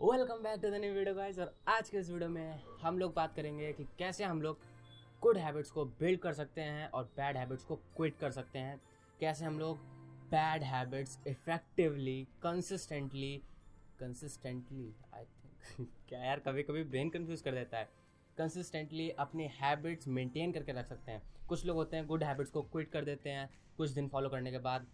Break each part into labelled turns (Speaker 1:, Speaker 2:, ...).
Speaker 1: Welcome back to the new video guys और आज के इस वीडियो में हम लोग बात करेंगे कि कैसे हम लोग गुड हैबिट्स को बिल्ड कर सकते हैं और बैड हैबिट्स को क्विट कर सकते हैं। कैसे हम लोग bad habits effectively consistently consistently I think क्या यार कभी कभी ब्रेन कंफ्यूज कर देता है। कंसिस्टेंटली अपनी हैबिट्स मेंटेन करके रख सकते हैं। कुछ लोग होते हैं गुड हैबिट्स को क्विट कर देते हैं, कुछ दिन फॉलो करने के बाद।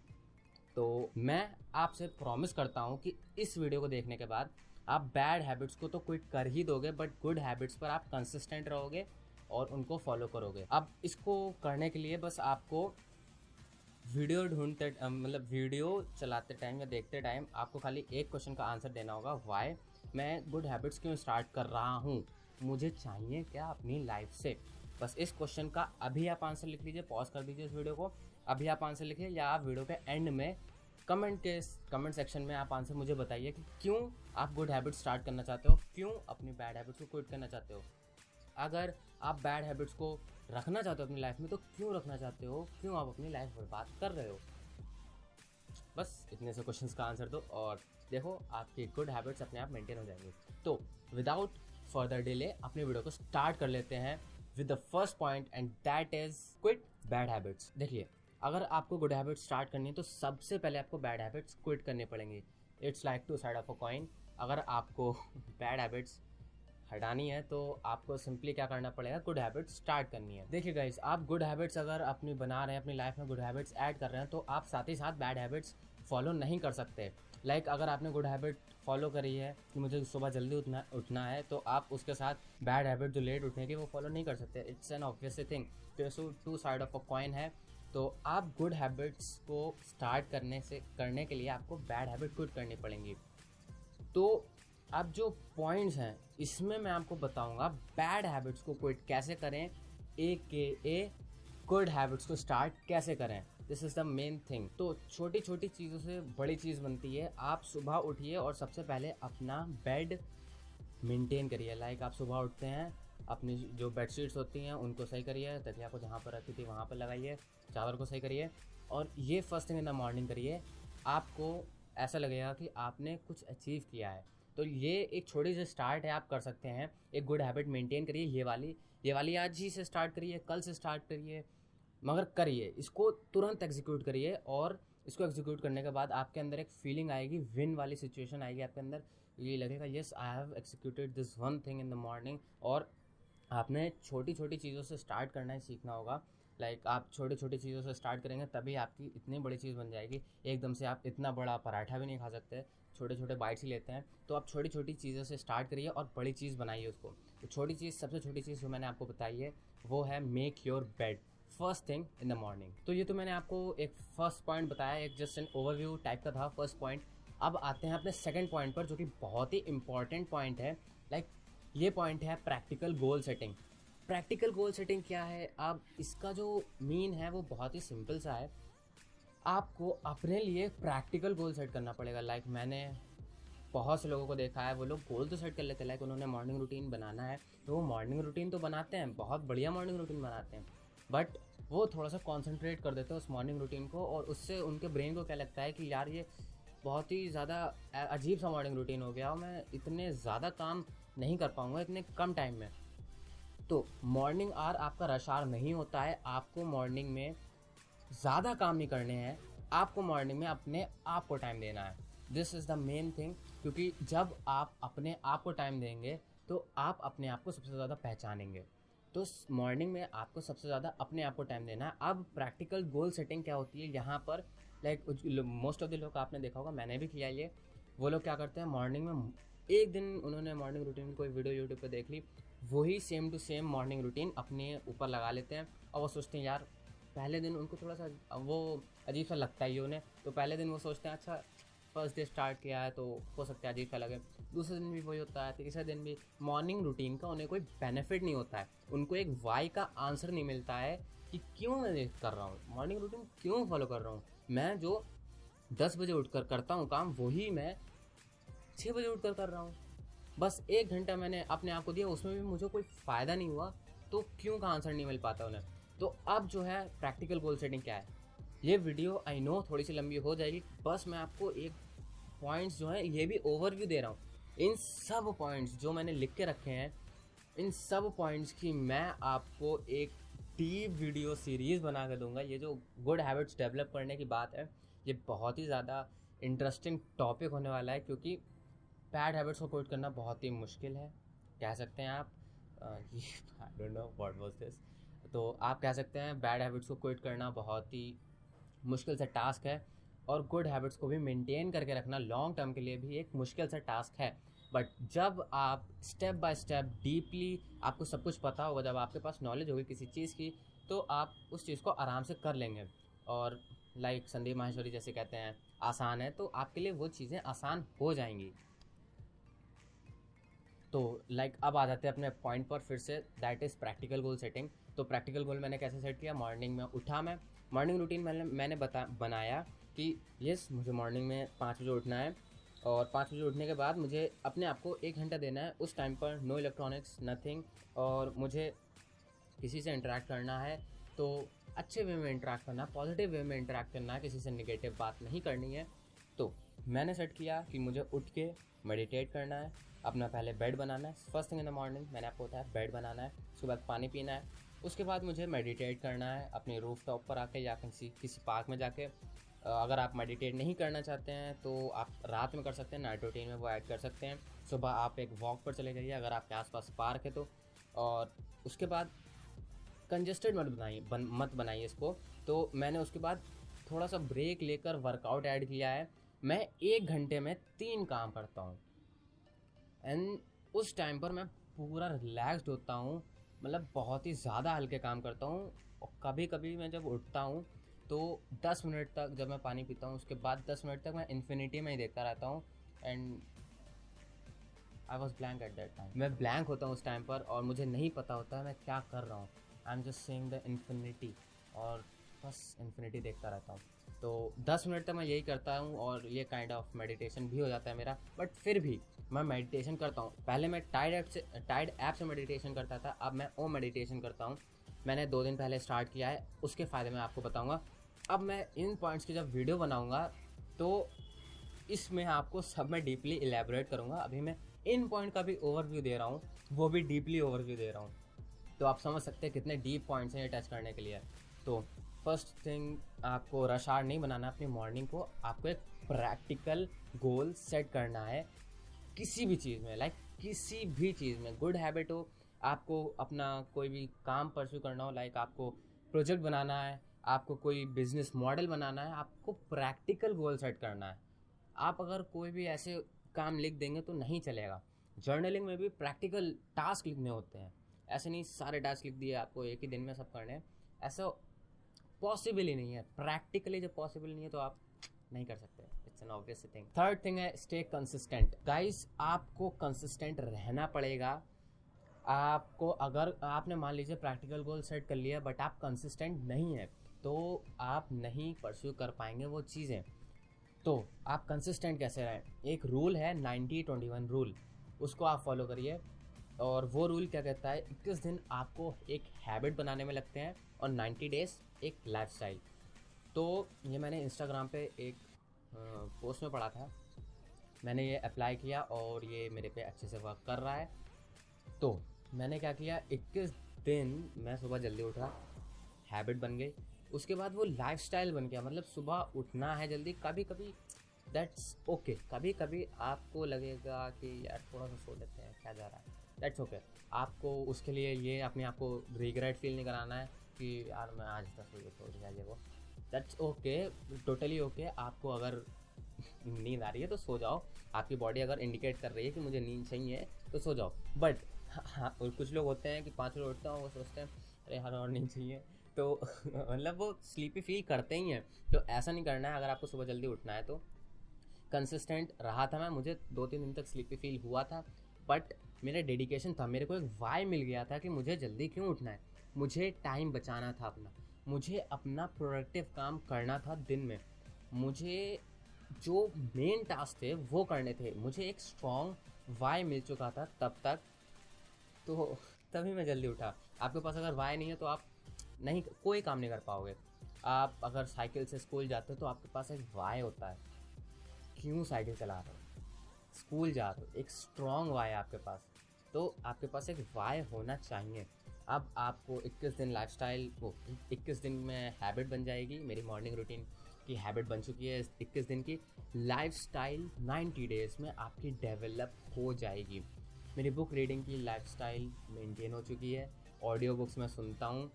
Speaker 1: तो मैं आपसे प्रॉमिस करता हूँ कि इस वीडियो को देखने के बाद आप बैड हैबिट्स को तो क्विट कर ही दोगे बट गुड हैबिट्स पर आप कंसिस्टेंट रहोगे और उनको फॉलो करोगे। अब इसको करने के लिए बस आपको वीडियो ढूंढते मतलब वीडियो चलाते टाइम या देखते टाइम आपको खाली एक क्वेश्चन का आंसर देना होगा वाई मैं गुड हैबिट्स क्यों स्टार्ट कर रहा हूँ? मुझे चाहिए क्या अपनी लाइफ से? बस इस क्वेश्चन का अभी आप आंसर लिख लीजिए पॉज कर दीजिए इस वीडियो को। अभी आप आंसर लिखिए या आप वीडियो के एंड में कमेंट के कमेंट सेक्शन में आप आंसर मुझे बताइए कि क्यों आप गुड हैबिट स्टार्ट करना चाहते हो? क्यों अपनी बैड हैबिट्स को क्विट करना चाहते हो? अगर आप बैड हैबिट्स को रखना चाहते हो अपनी लाइफ में तो क्यों रखना चाहते हो? क्यों आप अपनी लाइफ बर्बाद कर रहे हो? बस इतने से क्वेश्चंस का आंसर दो और देखो आपकी गुड हैबिट्स अपने आप मेंटेन हो जाएँगे। तो विदाउट फर्दर डिले अपने वीडियो को स्टार्ट कर लेते हैं with the first point and that is quit bad habits देखिए अगर आपको गुड हैबिट्स स्टार्ट करनी है तो सबसे पहले आपको बैड हैबिट्स क्विट करने पड़ेंगे। It's like two side of a coin अगर आपको बैड हैबिट्स हटानी है तो आपको सिंपली क्या करना पड़ेगा? गुड हैबिट्स स्टार्ट करनी है। देखिए गाइस आप गुड हैबिट्स अगर अपनी बना रहे हैं अपनी लाइफ में गुड हैबिट्स ऐड कर रहे हैं तो आप साथ ही साथ बैड हैबिट्स फॉलो नहीं कर सकते। लाइक like, अगर आपने गुड हैबिट फॉलो करी है कि मुझे सुबह जल्दी उठना उठना है तो आप उसके साथ बैड हैबिट जो लेट उठने की वो फॉलो नहीं कर सकते। It's an obvious thing two side of a coin है। तो आप गुड हैबिट्स को स्टार्ट करने से, करने के लिए आपको बैड हैबिट क्विट करनी पड़ेंगी। तो अब जो पॉइंट्स हैं, इसमें मैं आपको बताऊँगा बैड हैबिट्स को क्विट कैसे करें A K A good habits को स्टार्ट कैसे करें। This is the main thing तो छोटी छोटी चीज़ों से बड़ी चीज़ बनती है, आप सुबह उठिए और सबसे पहले अपना बेड मेंटेन करिए। लाइक आप सुबह उठते हैं अपनी जो बेडशीट्स होती हैं, उनको सही करिए तकिया को जहाँ पर रखी थी वहाँ पर लगाइए, चादर को सही करिए। और ये first thing in the morning करिए। आपको ऐसा लगेगा कि आपने कुछ अचीव किया है। तो ये एक छोटी सी स्टार्ट है, आप कर सकते हैं। एक गुड हैबिट मेंटेन करिए ये वाली। ये वाली आज ही से स्टार्ट करिए, कल से स्टार्ट करिए, मगर करिए। इसको तुरंत एग्जीक्यूट करिए और इसको एग्जीक्यूट करने के बाद आपके अंदर एक फीलिंग आएगी विन वाली सिचुएशन आएगी आपके अंदर। ये लगेगा yes I have executed this one thing in the morning और आपने छोटी छोटी चीज़ों से स्टार्ट करना ही सीखना होगा। लाइक like, आप छोटी छोटी चीज़ों से स्टार्ट करेंगे तभी आपकी इतनी बड़ी चीज़ बन जाएगी। एकदम से आप इतना बड़ा पराठा भी नहीं खा सकते छोटे छोटे बाइट्स ही लेते हैं। तो आप छोटी छोटी चीज़ों से स्टार्ट करिए और बड़ी चीज़ बनाइए उसको। तो छोटी चीज़ सबसे छोटी चीज़ जो मैंने आपको बताई है वो है make your bed first thing in the morning तो ये तो मैंने आपको एक फ़र्स्ट पॉइंट बताया एक जस्ट एन ओवरव्यू टाइप का था फ़र्स्ट पॉइंट अब आते हैं अपने सेकेंड पॉइंट पर जो कि बहुत ही इंपॉर्टेंट पॉइंट है। ये पॉइंट है practical goal setting practical goal setting क्या है? अब इसका जो मीन है, वो बहुत ही सिंपल सा है. आपको अपने लिए प्रैक्टिकल गोल सेट करना पड़ेगा. लाइक मैंने बहुत से लोगों को देखा है, वो लोग गोल तो सेट कर लेते हैं. लाइक उन्होंने मॉर्निंग रूटीन बनाना है. तो वो मॉर्निंग रूटीन तो बनाते हैं, बहुत बढ़िया मॉर्निंग रूटीन बनाते हैं. बट वो थोड़ा सा कॉन्सेंट्रेट कर देते हैं उस मॉर्निंग रूटीन को और उससे उनके ब्रेन को क्या लगता है कि यार ये बहुत ही ज़्यादा अजीब सा मॉर्निंग रूटीन हो गया और मैं इतने ज़्यादा काम नहीं कर पाऊँगा इतने कम टाइम में। तो मॉर्निंग आर आपका रश आर नहीं होता है, आपको मॉर्निंग में ज़्यादा काम नहीं करने हैं, आपको मॉर्निंग में अपने आप को टाइम देना है। This is the main thing क्योंकि जब आप अपने आप को टाइम देंगे तो आप अपने आप को सबसे ज़्यादा पहचानेंगे। तो मॉर्निंग में आपको सबसे ज़्यादा अपने आप को टाइम देना है। अब प्रैक्टिकल गोल सेटिंग क्या होती है? यहाँ पर लाइक मोस्ट ऑफ़ द लोग आपने देखा होगा, मैंने भी किया ये। वो लोग क्या करते हैं मॉर्निंग में एक दिन उन्होंने मॉर्निंग रूटीन कोई वीडियो यूट्यूब पर देख ली, वही same to same morning routine अपने ऊपर लगा लेते हैं। और वो सोचते हैं, यार, पहले दिन उनको थोड़ा सा वो अजीब सा लगता ही उन्हें तो पहले दिन वो सोचते हैं अच्छा फ़र्स्ट डे स्टार्ट किया है तो हो सकता है अजीब सा लगे। दूसरे दिन भी वही होता है, तीसरे दिन भी मॉर्निंग रूटीन का उन्हें कोई बेनिफिट नहीं होता है। उनको एक वाई का आंसर नहीं मिलता है कि क्यों मैं कर रहा हूँ। मॉर्निंग रूटीन क्यों फॉलो कर रहा हूँ? मैं जो दस बजे उठकर करता हूँ काम, वही मैं छः बजे उठकर कर रहा हूँ। बस एक घंटा मैंने अपने आप को दिया, उसमें भी मुझे कोई फ़ायदा नहीं हुआ तो क्यों का आंसर नहीं मिल पाता उन्हें? तो अब जो है प्रैक्टिकल गोल सेटिंग क्या है? ये वीडियो आई नो थोड़ी सी लंबी हो जाएगी, बस मैं आपको एक पॉइंट्स जो है, ये भी ओवरव्यू दे रहा हूँ। इन सब पॉइंट्स जो मैंने लिख के रखे हैं, इन सब पॉइंट्स की मैं आपको एक डीप वीडियो सीरीज़ बना के दूँगा। ये जो गुड हैबिट्स डेवलप करने की बात है, ये बहुत ही ज़्यादा इंटरेस्टिंग टॉपिक होने वाला है, क्योंकि बैड हैबिट्स को कोट करना बहुत ही मुश्किल है। कह सकते हैं आप I don't know what was this तो आप कह सकते हैं बैड हैबिट्स को क्विट करना बहुत ही मुश्किल सा टास्क है और गुड हैबिट्स को भी मेंटेन करके रखना लॉन्ग टर्म के लिए भी एक मुश्किल सा टास्क है। बट जब आप स्टेप बाय स्टेप डीपली आपको सब कुछ पता होगा, जब आपके पास नॉलेज होगी किसी चीज़ की तो आप उस चीज़ को आराम से कर लेंगे। और लाइक संदीप माहेश्वरी जैसे कहते हैं, आसान है तो आपके लिए वो चीज़ें आसान हो जाएँगी। तो लाइक like, अब आ जाते हैं अपने पॉइंट पर फिर से that is practical goal setting तो प्रैक्टिकल गोल मैंने कैसे सेट किया? मॉर्निंग में उठा मैं। मॉर्निंग रूटीन मैंने मैंने बता बनाया कि यस मुझे मॉर्निंग में पाँच बजे उठना है और पाँच बजे उठने के बाद मुझे अपने आप को एक घंटा देना है। उस टाइम पर नो इलेक्ट्रॉनिक्स नथिंग और मुझे किसी से इंटरेक्ट करना है। तो अच्छे वे में इंटरेक्ट करना पॉजिटिव वे में इंटरेक्ट करना किसी से निगेटिव बात नहीं करनी है। तो मैंने सेट किया कि मुझे उठ के मेडिटेट करना है अपना पहले बेड बनाना है। First thing in the morning मैंने आपको बताया बेड बनाना है सुबह पानी पीना है उसके बाद मुझे मेडिटेट करना है अपने रूफ टॉप पर आके या किसी किसी पार्क में जाके। अगर आप मेडिटेट नहीं करना चाहते हैं तो आप रात में कर सकते हैं नाइट रूटीन में वो ऐड कर सकते हैं। सुबह आप एक वॉक पर चले जाइए अगर आपके आसपास पार्क है तो। और उसके बाद कंजेस्टेड मत बनाइए बन, मत बनाइए इसको। तो मैंने उसके बाद थोड़ा सा ब्रेक लेकर वर्कआउट ऐड किया है। मैं एक घंटे में तीन काम करता हूँ। एंड उस टाइम पर मैं पूरा रिलैक्सड होता हूँ। मतलब बहुत ही ज़्यादा हल्के काम करता हूँ। और कभी कभी मैं जब उठता हूँ तो 10 मिनट तक जब मैं पानी पीता हूँ, उसके बाद 10 मिनट तक मैं इन्फिनिटी में ही देखता रहता हूँ। And I was blank at that time मैं ब्लैंक होता हूँ उस टाइम पर और मुझे नहीं पता होता है मैं क्या कर रहा हूँ। I am just saying the infinity और बस इन्फिनिटी देखता रहता हूँ। तो 10 मिनट तक मैं यही करता हूँ और ये काइंड ऑफ़ मेडिटेशन भी हो जाता है मेरा। बट फिर भी मैं मेडिटेशन करता हूँ। पहले मैं टाइड ऐप से टाइड ऐप से मेडिटेशन करता था, अब मैं ओ मेडिटेशन करता हूँ। मैंने दो दिन पहले स्टार्ट किया है, उसके फ़ायदे मैं आपको बताऊँगा। अब मैं इन पॉइंट्स की जब वीडियो बनाऊँगा तो इसमें आपको सब मैं डीपली इलेबोरेट करूँगा। अभी मैं इन पॉइंट का भी ओवरव्यू दे रहा हूँ, वो भी डीपली ओवरव्यू दे रहा हूँ। तो आप समझ सकते हैं कितने डीप पॉइंट्स हैं ये टच करने के लिए। तो फ़र्स्ट थिंग आपको रश आर नहीं बनाना अपनी मॉर्निंग को, आपको एक प्रैक्टिकल गोल सेट करना है किसी भी चीज़ में लाइक किसी भी चीज़ में। गुड हैबिट हो, आपको अपना कोई भी काम परस्यू करना हो लाइक आपको प्रोजेक्ट बनाना है, आपको कोई बिज़नेस मॉडल बनाना है, आपको प्रैक्टिकल गोल सेट करना है। आप अगर कोई भी ऐसे काम लिख देंगे तो नहीं चलेगा। जर्नलिंग में भी प्रैक्टिकल टास्क लिखने होते हैं। ऐसे नहीं सारे टास्क लिख दिए आपको एक ही दिन में सब करने हैं। ऐसा पॉसिबल ही नहीं है। प्रैक्टिकली जब पॉसिबल नहीं है तो आप नहीं कर सकते। It's an obvious thing third thing है स्टे कंसिस्टेंट गाइस आपको कंसिस्टेंट रहना पड़ेगा। आपको अगर, आपने मान लीजिए प्रैक्टिकल गोल सेट कर लिया बट आप कंसिस्टेंट नहीं है तो आप नहीं परस्यू कर पाएँगे वो चीज़ें। तो आप कंसिस्टेंट कैसे रहें? एक रूल है नाइन्टी ट्वेंटी वन रूल उसको आप फॉलो करिए। और वो रूल क्या कहता है? इक्कीस दिन आपको एक हैबिट बनाने में लगते हैं और नाइन्टी डेज़ एक लाइफ तो ये मैंने इंस्टाग्राम पे एक पोस्ट में पढ़ा था। मैंने ये अप्लाई किया और ये मेरे पे अच्छे से वर्क कर रहा है। तो मैंने क्या किया? 21 दिन मैं सुबह जल्दी उठा हैबिट बन गई। उसके बाद वो लाइफस्टाइल बन गया। मतलब सुबह उठना है जल्दी कभी कभी दैट्स ओके okay. कभी कभी आपको लगेगा कि यार थोड़ा सा सो लेते हैं, क्या जा रहा है? That's okay. आपको उसके लिए ये अपने आप को रिग्रेट फील नहीं कराना है कि यार मैं आज दस बजे सो गया ये वो। दैट्स ओके टोटली ओके आपको अगर नींद आ रही है तो सो जाओ। आपकी बॉडी अगर इंडिकेट कर रही है कि मुझे नींद चाहिए तो सो जाओ। बट हाँ और कुछ लोग होते हैं कि पाँच बजे उठते हैं वो सोचते हैं, अरे हर और नींद चाहिए। तो मतलब वो स्लीपी फील करते ही हैं। तो ऐसा नहीं करना है, अगर आपको सुबह जल्दी उठना है तो। कंसिस्टेंट रहा था मैं, मुझे दो तीन दिन तक स्लीपी फील हुआ था। बट मेरा डेडिकेशन था, मेरे को एक वाई मिल गया था कि मुझे जल्दी क्यों उठना है। मुझे टाइम बचाना था अपना। मुझे अपना प्रोडक्टिव काम करना था दिन में। मुझे जो मेन टास्क थे, वो करने थे। मुझे एक स्ट्रॉन्ग वाई मिल चुका था तब तक। तो तभी मैं जल्दी उठा। आपके पास अगर वाई नहीं है तो आप नहीं, कोई काम नहीं कर पाओगे। आप अगर साइकिल से स्कूल जाते हो तो आपके पास एक वाई होता है। क्यों साइकिल चला रहे हो? स्कूल जा रहे हो, एक स्ट्रॉन्ग वाई आपके पास। तो आपके पास एक वाई होना चाहिए। अब आपको 21 दिन लाइफस्टाइल वो 21 दिन में हैबिट बन जाएगी मेरी मॉर्निंग रूटीन की हैबिट बन चुकी है 21 दिन की। लाइफस्टाइल 90 डेज़ में आपकी डेवलप हो जाएगी। मेरी बुक रीडिंग की लाइफस्टाइल मेंटेन हो चुकी है। ऑडियो बुक्स मैं सुनता हूँ।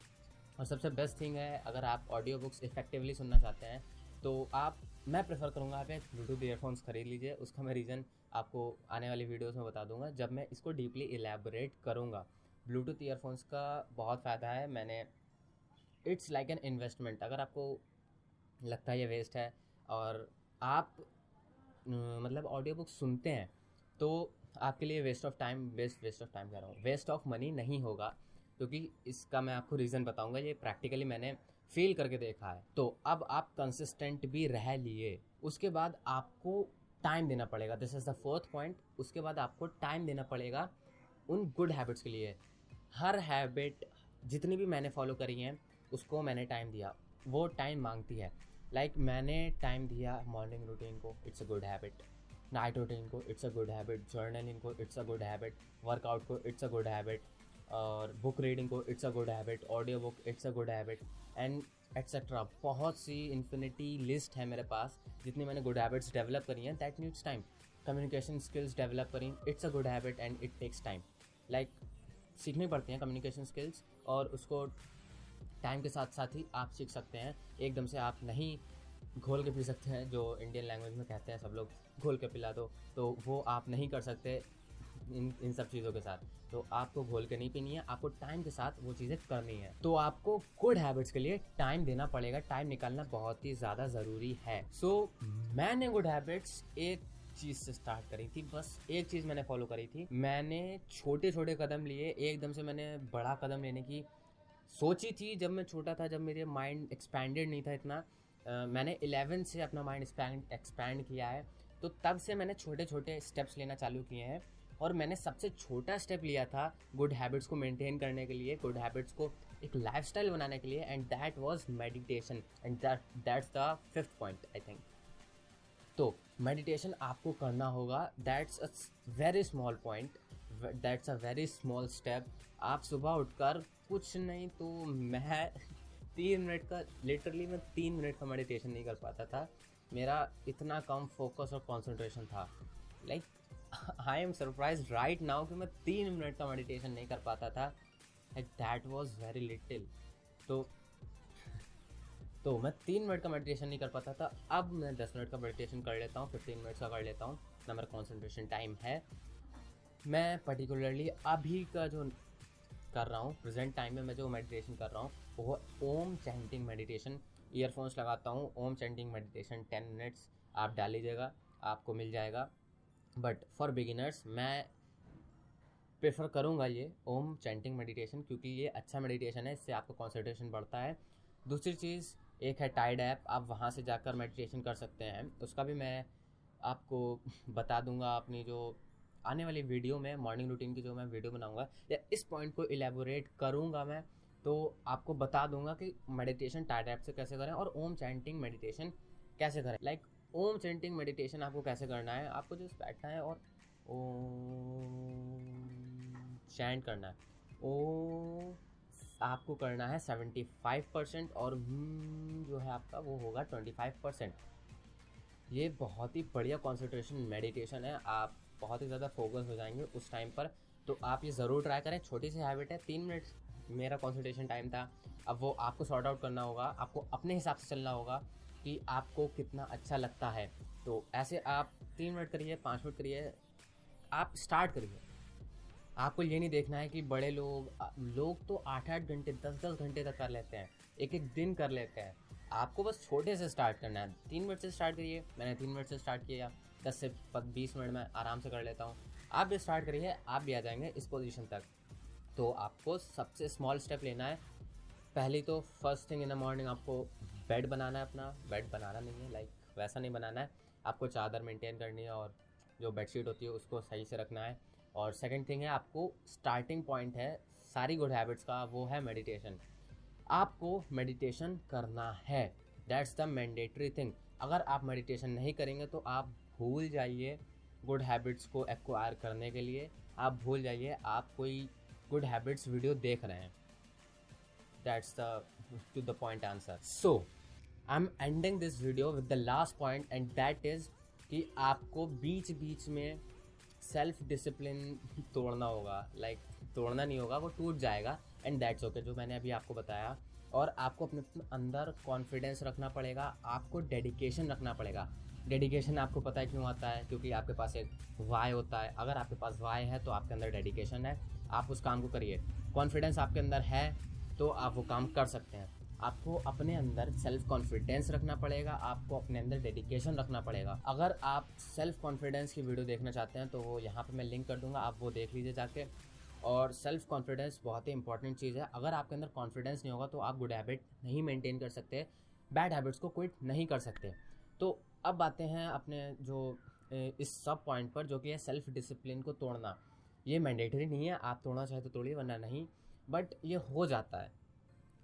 Speaker 1: और सबसे बेस्ट थिंग है, अगर आप ऑडियो बुक्स इफेक्टिवली सुनना चाहते हैं तो आप, मैं प्रेफर करूँगा आप एक ब्लूटूथ ईयरफोन्स खरीद लीजिए। उसका मैं रीज़न आपको आने वाली वीडियोस में बता दूँगा, जब मैं इसको डीपली इलेबोरेट करूँगा। ब्लूटूथ ईयरफोन्स का बहुत फ़ायदा है, मैंने इट्स लाइक एन इन्वेस्टमेंट अगर आपको लगता है ये वेस्ट है, और आप मतलब ऑडियो बुक सुनते हैं तो आपके लिए waste of time waste waste of time कह रहा हूँ। वेस्ट ऑफ़ मनी नहीं होगा, क्योंकि इसका मैं आपको रीज़न बताऊँगा, ये प्रैक्टिकली मैंने फील करके देखा है। तो अब आप कंसिस्टेंट भी रह लिए, उसके बाद आपको टाइम देना पड़ेगा। This is the fourth point उसके बाद आपको टाइम देना पड़ेगा उन गुड हैबिट्स के लिए। हर हैबिट जितनी भी मैंने फॉलो करी हैं उसको मैंने टाइम दिया। वो टाइम मांगती है। लाइक like, मैंने टाइम दिया मॉर्निंग रूटीन को it's a good habit night routine को it's a good habit journaling को it's a good habit workout को इट्स अ गुड हैबिट और बुक रीडिंग को it's a good habit audio book it's a good habit and etcetera बहुत सी infinity list है मेरे पास, जितनी मैंने गुड हैबिट्स डेवलप करी हैं that needs time communication skills develop करी it's a good habit and it takes time like सीखनी पड़ती हैं कम्युनिकेशन स्किल्स और उसको टाइम के साथ साथ ही आप सीख सकते हैं। एकदम से आप नहीं घोल के पी सकते हैं, जो इंडियन लैंग्वेज में कहते हैं सब लोग, घोल के पिला दो। तो वो आप नहीं कर सकते। इन इन सब चीज़ों के साथ। तो आपको घोल के नहीं पीनी है आपको टाइम के साथ वो चीज़ें करनी है। तो आपको गुड हैबिट्स के लिए टाइम देना पड़ेगा टाइम निकालना बहुत ही ज़्यादा ज़रूरी है। सो so, मैंने गुड हैबिट्स एक चीज़ से स्टार्ट करी थी बस एक चीज़ मैंने फॉलो करी थी। मैंने छोटे छोटे कदम लिए एकदम से मैंने बड़ा कदम लेने की सोची थी। जब मैं छोटा था जब मेरे माइंड एक्सपैंडेड नहीं था इतना आ, मैंने इलेवन से अपना माइंड एक्सपैंड एक्सपैंड किया है। तो तब से मैंने छोटे छोटे स्टेप्स लेना चालू किए हैं। और मैंने सबसे छोटा स्टेप लिया था गुड हैबिट्स को मेंटेन करने के लिए गुड हैबिट्स को एक लाइफस्टाइल बनाने के लिए and that was meditation and that's the fifth point I think तो मेडिटेशन आपको करना होगा. That's a very small point that's a very small step आप सुबह उठकर कुछ नहीं तो मैं तीन मिनट का लिटरली मैं तीन मिनट का मेडिटेशन नहीं कर पाता था. मेरा इतना कम फोकस और कंसंट्रेशन था. Like I am surprise right now कि मैं तीन मिनट का मेडिटेशन नहीं कर पाता था। Like that was very little तो तो मैं तीन मिनट का मेडिटेशन नहीं कर पाता था। अब मैं दस मिनट का मेडिटेशन कर लेता हूँ फिफ्टीन मिनट्स का कर लेता हूँ। ना मेरा कॉन्सेंट्रेशन टाइम है। मैं पर्टिकुलरली अभी का जो कर रहा हूँ प्रेजेंट टाइम में मैं जो मेडिटेशन कर रहा हूँ, वो ओम चैंटिंग मेडिटेशन ईयरफोन्स लगाता हूँ, Om chanting meditation ten minutes आप डाल लीजिएगा, आपको मिल जाएगा। बट फॉर बिगिनर्स मैं प्रेफर करूँगा ये ओम चैंटिंग मेडिटेशन क्योंकि ये अच्छा मेडिटेशन है इससे आपका कॉन्सेंट्रेशन बढ़ता है। दूसरी चीज़ एक है टाइड ऐप आप वहाँ से जाकर मेडिटेशन कर सकते हैं। उसका भी मैं आपको बता दूँगा अपनी जो आने वाली वीडियो में मॉर्निंग रूटीन की जो मैं वीडियो बनाऊँगा या इस पॉइंट को इलेबोरेट करूँगा मैं तो आपको बता दूँगा कि मेडिटेशन टाइड ऐप से कैसे करें और ओम चैंटिंग मेडिटेशन कैसे करें। Like like, Om chanting meditation आपको कैसे करना है? आपको जस्ट बैठना है और ओम चैंट करना है। ओ आपको करना है सेवेंटी फाइव परसेंट और जो है आपका वो होगा ट्वेंटी फाइव परसेंट। ये बहुत ही बढ़िया कॉन्सेंट्रेशन मेडिटेशन है। आप बहुत ही ज़्यादा फोकस हो जाएँगे उस टाइम पर। तो आप ये ज़रूर ट्राई करें। छोटी सी हैबिट है, तीन मिनट मेरा कॉन्सेंट्रेशन टाइम था। अब वो आपको सॉर्ट आउट करना होगा। आपको अपने हिसाब से चलना होगा। कि आपको कितना अच्छा लगता है। तो ऐसे आप तीन मिनट करिए, पाँच मिनट करिए, आप स्टार्ट करिए। आपको ये नहीं देखना है कि बड़े लोग लोग तो आठ आठ घंटे, दस दस घंटे तक कर लेते हैं एक एक दिन कर लेते हैं। आपको बस छोटे से स्टार्ट करना है। तीन मिनट से स्टार्ट करिए। मैंने तीन मिनट से स्टार्ट किया, दस से बीस मिनट में आराम से कर लेता हूँ। आप भी स्टार्ट करिए, आप भी आ जाएँगे इस पोजीशन तक। तो आपको सबसे स्मॉल स्टेप लेना है। पहली तो first thing in the morning आपको बेड बनाना है अपना, बेड बनाना नहीं है लाइक वैसा नहीं बनाना है। आपको चादर मेंटेन करनी है और जो बेडशीट होती है उसको सही से रखना है। और सेकंड थिंग है, आपको स्टार्टिंग पॉइंट है, सारी गुड हैबिट्स का, वो है मेडिटेशन आपको मेडिटेशन करना है। दैट्स द मैंडेटरी थिंग अगर आप मेडिटेशन नहीं करेंगे तो आप भूल जाइए गुड हैबिट्स को एक्वायर करने के लिए। आप भूल जाइए, आप कोई गुड हैबिट्स वीडियो देख रहे हैं। That's the to the point answer so I am ending this video with the last point and that is कि आपको बीच बीच में सेल्फ डिसिप्लिन तोड़ना होगा। लाइक like, तोड़ना नहीं होगा वो टूट जाएगा एंड दैट्स ओके जो मैंने अभी आपको बताया। और आपको अपने अंदर कॉन्फिडेंस रखना पड़ेगा आपको डेडिकेशन रखना पड़ेगा। डेडिकेशन आपको पता है क्यों आता है? क्योंकि आपके पास एक वाई होता है। अगर आपके पास वाई है तो आपके अंदर डेडिकेशन है। आप उस काम को करिए। कॉन्फिडेंस आपके अंदर है तो आप वो काम कर सकते हैं। आपको अपने अंदर सेल्फ कॉन्फिडेंस रखना पड़ेगा आपको अपने अंदर डेडिकेशन रखना पड़ेगा। अगर आप सेल्फ कॉन्फिडेंस की वीडियो देखना चाहते हैं तो वो यहाँ पर मैं लिंक कर दूँगा आप वो देख लीजिए जाके। और सेल्फ कॉन्फिडेंस बहुत ही इंपॉर्टेंट चीज़ है। अगर आपके अंदर कॉन्फिडेंस नहीं होगा तो आप गुड हैबिट नहीं मेंटेन कर सकते बैड हैबिट्स को क्विट नहीं कर सकते। तो अब आते हैं अपने जो इस सब पॉइंट पर जो कि है सेल्फ डिसिप्लिन को तोड़ना। ये मैंडेटरी नहीं है आप तोड़ना चाहे तो तोड़िए वरना नहीं। बट ये हो जाता है।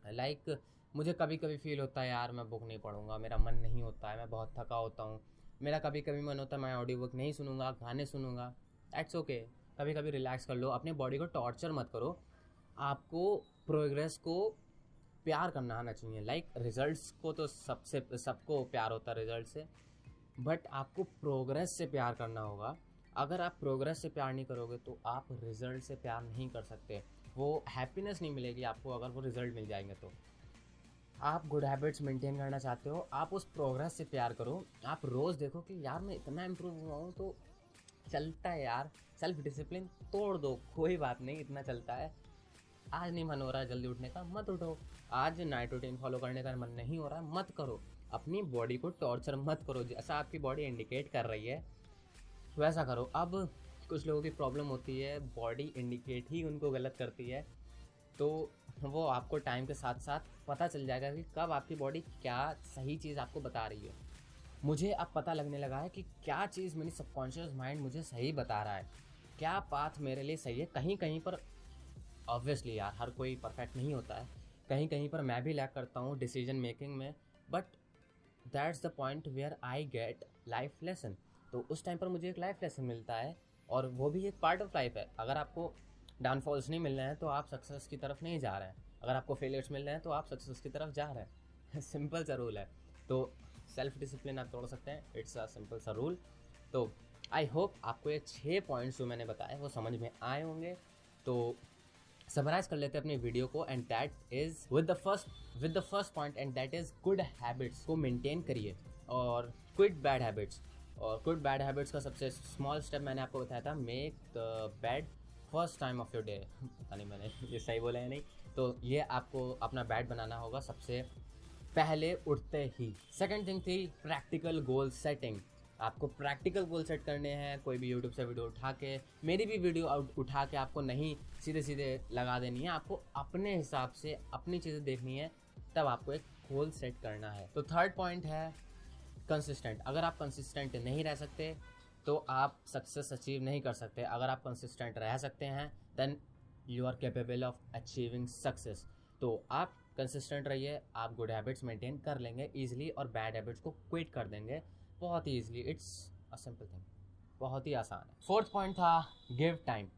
Speaker 1: लाइक like, मुझे कभी कभी फील होता है यार मैं बुक नहीं पढ़ूँगा मेरा मन नहीं होता है मैं बहुत थका होता हूँ। मेरा कभी कभी मन होता है मैं ऑडियो बुक नहीं सुनूँगा गाने सुनूँगा। That's okay okay. कभी कभी रिलैक्स कर लो अपने बॉडी को टॉर्चर मत करो। आपको प्रोग्रेस को प्यार करना आना चाहिए। लाइक like, रिजल्ट्स को तो सबसे सबको प्यार होता है रिज़ल्ट से। बट आपको प्रोग्रेस से प्यार करना होगा। अगर आप प्रोग्रेस से प्यार नहीं करोगे तो आप रिज़ल्ट से प्यार नहीं कर सकते। वो हैप्पीनेस नहीं मिलेगी आपको अगर वो रिज़ल्ट मिल जाएँगे तो। आप गुड हैबिट्स मेंटेन करना चाहते हो, आप उस प्रोग्रेस से प्यार करो। आप रोज़ देखो कि यार मैं इतना इम्प्रूव हुआ हूँ तो चलता है यार। सेल्फ डिसिप्लिन तोड़ दो, कोई बात नहीं, इतना चलता है। आज नहीं मन हो रहा है जल्दी उठने का, मत उठो। आज नाइट रूटीन फॉलो करने का मन नहीं हो रहा, मत करो। अपनी बॉडी को टॉर्चर मत करो, जैसा आपकी बॉडी इंडिकेट कर रही है, वैसा करो। अब कुछ लोगों की प्रॉब्लम होती है बॉडी इंडिकेट ही उनको गलत करती है। तो वो आपको टाइम के साथ साथ पता चल जाएगा कि कब आपकी बॉडी क्या सही चीज़ आपको बता रही है। मुझे अब पता लगने लगा है कि क्या चीज़ मेरी सबकॉन्शियस माइंड मुझे सही बता रहा है। क्या पाथ मेरे लिए सही है? कहीं कहीं पर ऑब्वियसली यार, हर कोई परफेक्ट नहीं होता है। कहीं कहीं पर मैं भी लैक करता हूँ डिसीज़न मेकिंग में but that's the point where I get life lesson तो उस टाइम पर मुझे एक लाइफ लेसन मिलता है और वो भी एक पार्ट ऑफ़ लाइफ है। अगर आपको डाउनफॉल्स नहीं मिल रहे हैं तो आप सक्सेस की तरफ़ नहीं जा रहे हैं। अगर आपको फेलियर्स मिल रहे हैं तो आप सक्सेस की तरफ़ जा रहे हैं। सिंपल सा रूल है। तो सेल्फ डिसिप्लिन आप तोड़ सकते हैं। इट्स अ सिंपल सा रूल तो आई होप आपको ये छः पॉइंट्स जो मैंने बताए, वो समझ में आए होंगे। तो समराइज कर लेते हैं अपनी वीडियो को and that is with the first with the first point and that is good habits को मेंटेन करिए। और क्विट बैड हैबिट्स और गुड बैड हैबिट्स का सबसे स्मॉल स्टेप मैंने आपको बताया था make the bed first time of your day पता नहीं मैंने ये सही बोला है नहीं। तो ये आपको अपना बैड बनाना होगा सबसे पहले उठते ही। सेकेंड थिंग थी प्रैक्टिकल गोल सेटिंग आपको प्रैक्टिकल गोल सेट करने हैं, कोई भी यूट्यूब से वीडियो उठा के, मेरी भी वीडियो उठा के आपको नहीं सीधे सीधे लगा देनी है, आपको अपने हिसाब से अपनी चीज़ें देखनी है, तब आपको एक गोल सेट करना है। तो थर्ड पॉइंट है कंसिस्टेंट अगर आप कंसिस्टेंट नहीं रह सकते तो आप सक्सेस अचीव नहीं कर सकते। अगर आप कंसिस्टेंट रह सकते हैं then you are capable of achieving success तो आप कंसिस्टेंट रहिए, आप गुड हैबिट्स मेंटेन कर लेंगे ईजिली और बैड हैबिट्स को क्विट कर देंगे। बहुत ही easily it's a simple thing बहुत ही आसान है। फोर्थ पॉइंट था गिव टाइम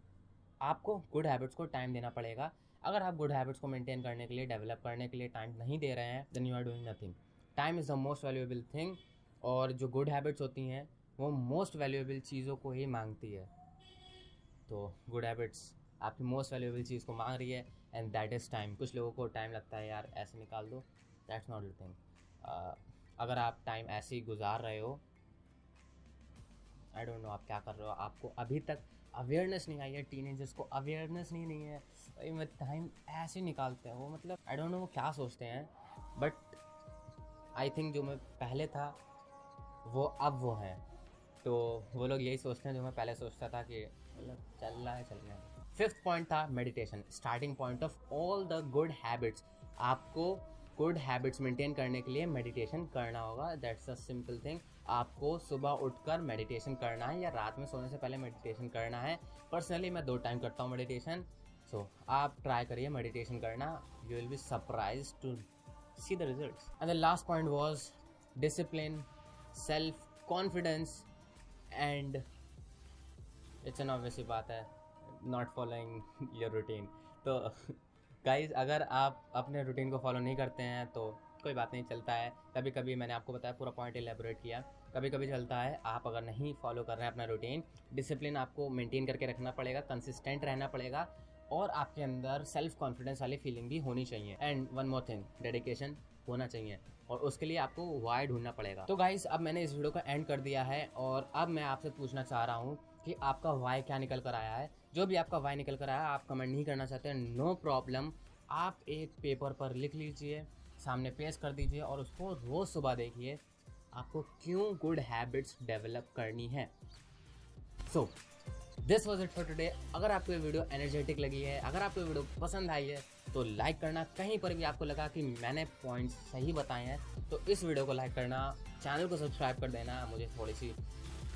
Speaker 1: आपको गुड हैबिट्स को टाइम देना पड़ेगा। अगर आप गुड हैबिट्स को मेंटेन करने के लिए डेवलप करने के लिए टाइम नहीं दे रहे हैं then you are doing nothing time is the most valuable thing और जो गुड हैबिट्स होती हैं वो मोस्ट वैल्यूएबल चीज़ों को ही मांगती है। तो गुड हैबिट्स आपकी मोस्ट वैल्यूएबल चीज़ को मांग रही है एंड दैट इज़ टाइम कुछ लोगों को टाइम लगता है, यार, ऐसे निकाल दो। दैट्स नॉट द थिंग अगर आप टाइम ऐसे ही गुजार रहे हो आई डोंट नो आप क्या कर रहे हो। आपको अभी तक अवेयरनेस नहीं आई है टीनेजर्स को अवेयरनेस नहीं नहीं है। भाई टाइम ऐसे निकालते हैं। वो मतलब आई डोंट नो वो क्या सोचते हैं बट आई थिंक जो मैं पहले था, वो अब वो है। तो वो लोग यही सोचते हैं जो मैं पहले सोचता था कि मतलब चल रहा है चल रहा है। फिफ्थ पॉइंट था meditation starting point of all the good habits आपको गुड हैबिट्स मेंटेन करने के लिए मेडिटेशन करना होगा। दैट्स अ सिंपल थिंग आपको सुबह उठकर मेडिटेशन करना है या रात में सोने से पहले मेडिटेशन करना है। पर्सनली मैं दो टाइम करता हूँ मेडिटेशन सो so, आप ट्राई करिए मेडिटेशन करना। You will be surprise to see the result and the last point was discipline self confidence and it's an obvious बात है नॉट फॉलोइंग योर रूटीन तो गाइज़ अगर आप अपने रूटीन को फॉलो नहीं करते हैं तो कोई बात नहीं, चलता है। कभी कभी मैंने आपको बताया, पूरा पॉइंट एलेबोरेट किया। कभी कभी चलता है, आप अगर नहीं फॉलो कर रहे हैं अपना रूटीन डिसिप्लिन आपको मेंटेन करके रखना पड़ेगा कंसिस्टेंट रहना पड़ेगा, और आपके अंदर सेल्फ कॉन्फिडेंस वाली फीलिंग भी होनी चाहिए। And one more thing dedication होना चाहिए और उसके लिए आपको वाई ढूंढना पड़ेगा। तो गाइस अब मैंने इस वीडियो का एंड कर दिया है और अब मैं आपसे पूछना चाह रहा हूँ कि आपका वाई क्या निकल कर आया है। जो भी आपका वाई निकल कर आया आप कमेंट नहीं करना चाहते नो प्रॉब्लम आप एक पेपर पर लिख लीजिए, सामने पेश कर दीजिए और उसको रोज़ सुबह देखिए, आपको क्यों गुड हैबिट्स डेवलप करनी है। So this was it for today अगर आपको ये वीडियो एनर्जेटिक लगी है, अगर आपको ये वीडियो पसंद आई है तो लाइक करना कहीं पर भी आपको लगा कि मैंने पॉइंट्स सही बताए हैं तो इस वीडियो को लाइक करना चैनल को सब्सक्राइब कर देना, मुझे थोड़ी सी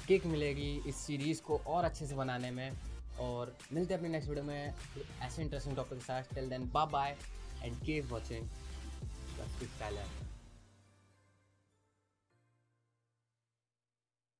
Speaker 1: किक मिलेगी इस सीरीज़ को और अच्छे से बनाने में। और मिलते हैं अपने नेक्स्ट वीडियो में ऐसे इंटरेस्टिंग टॉपिक के साथ। Till then bye bye and keep watching.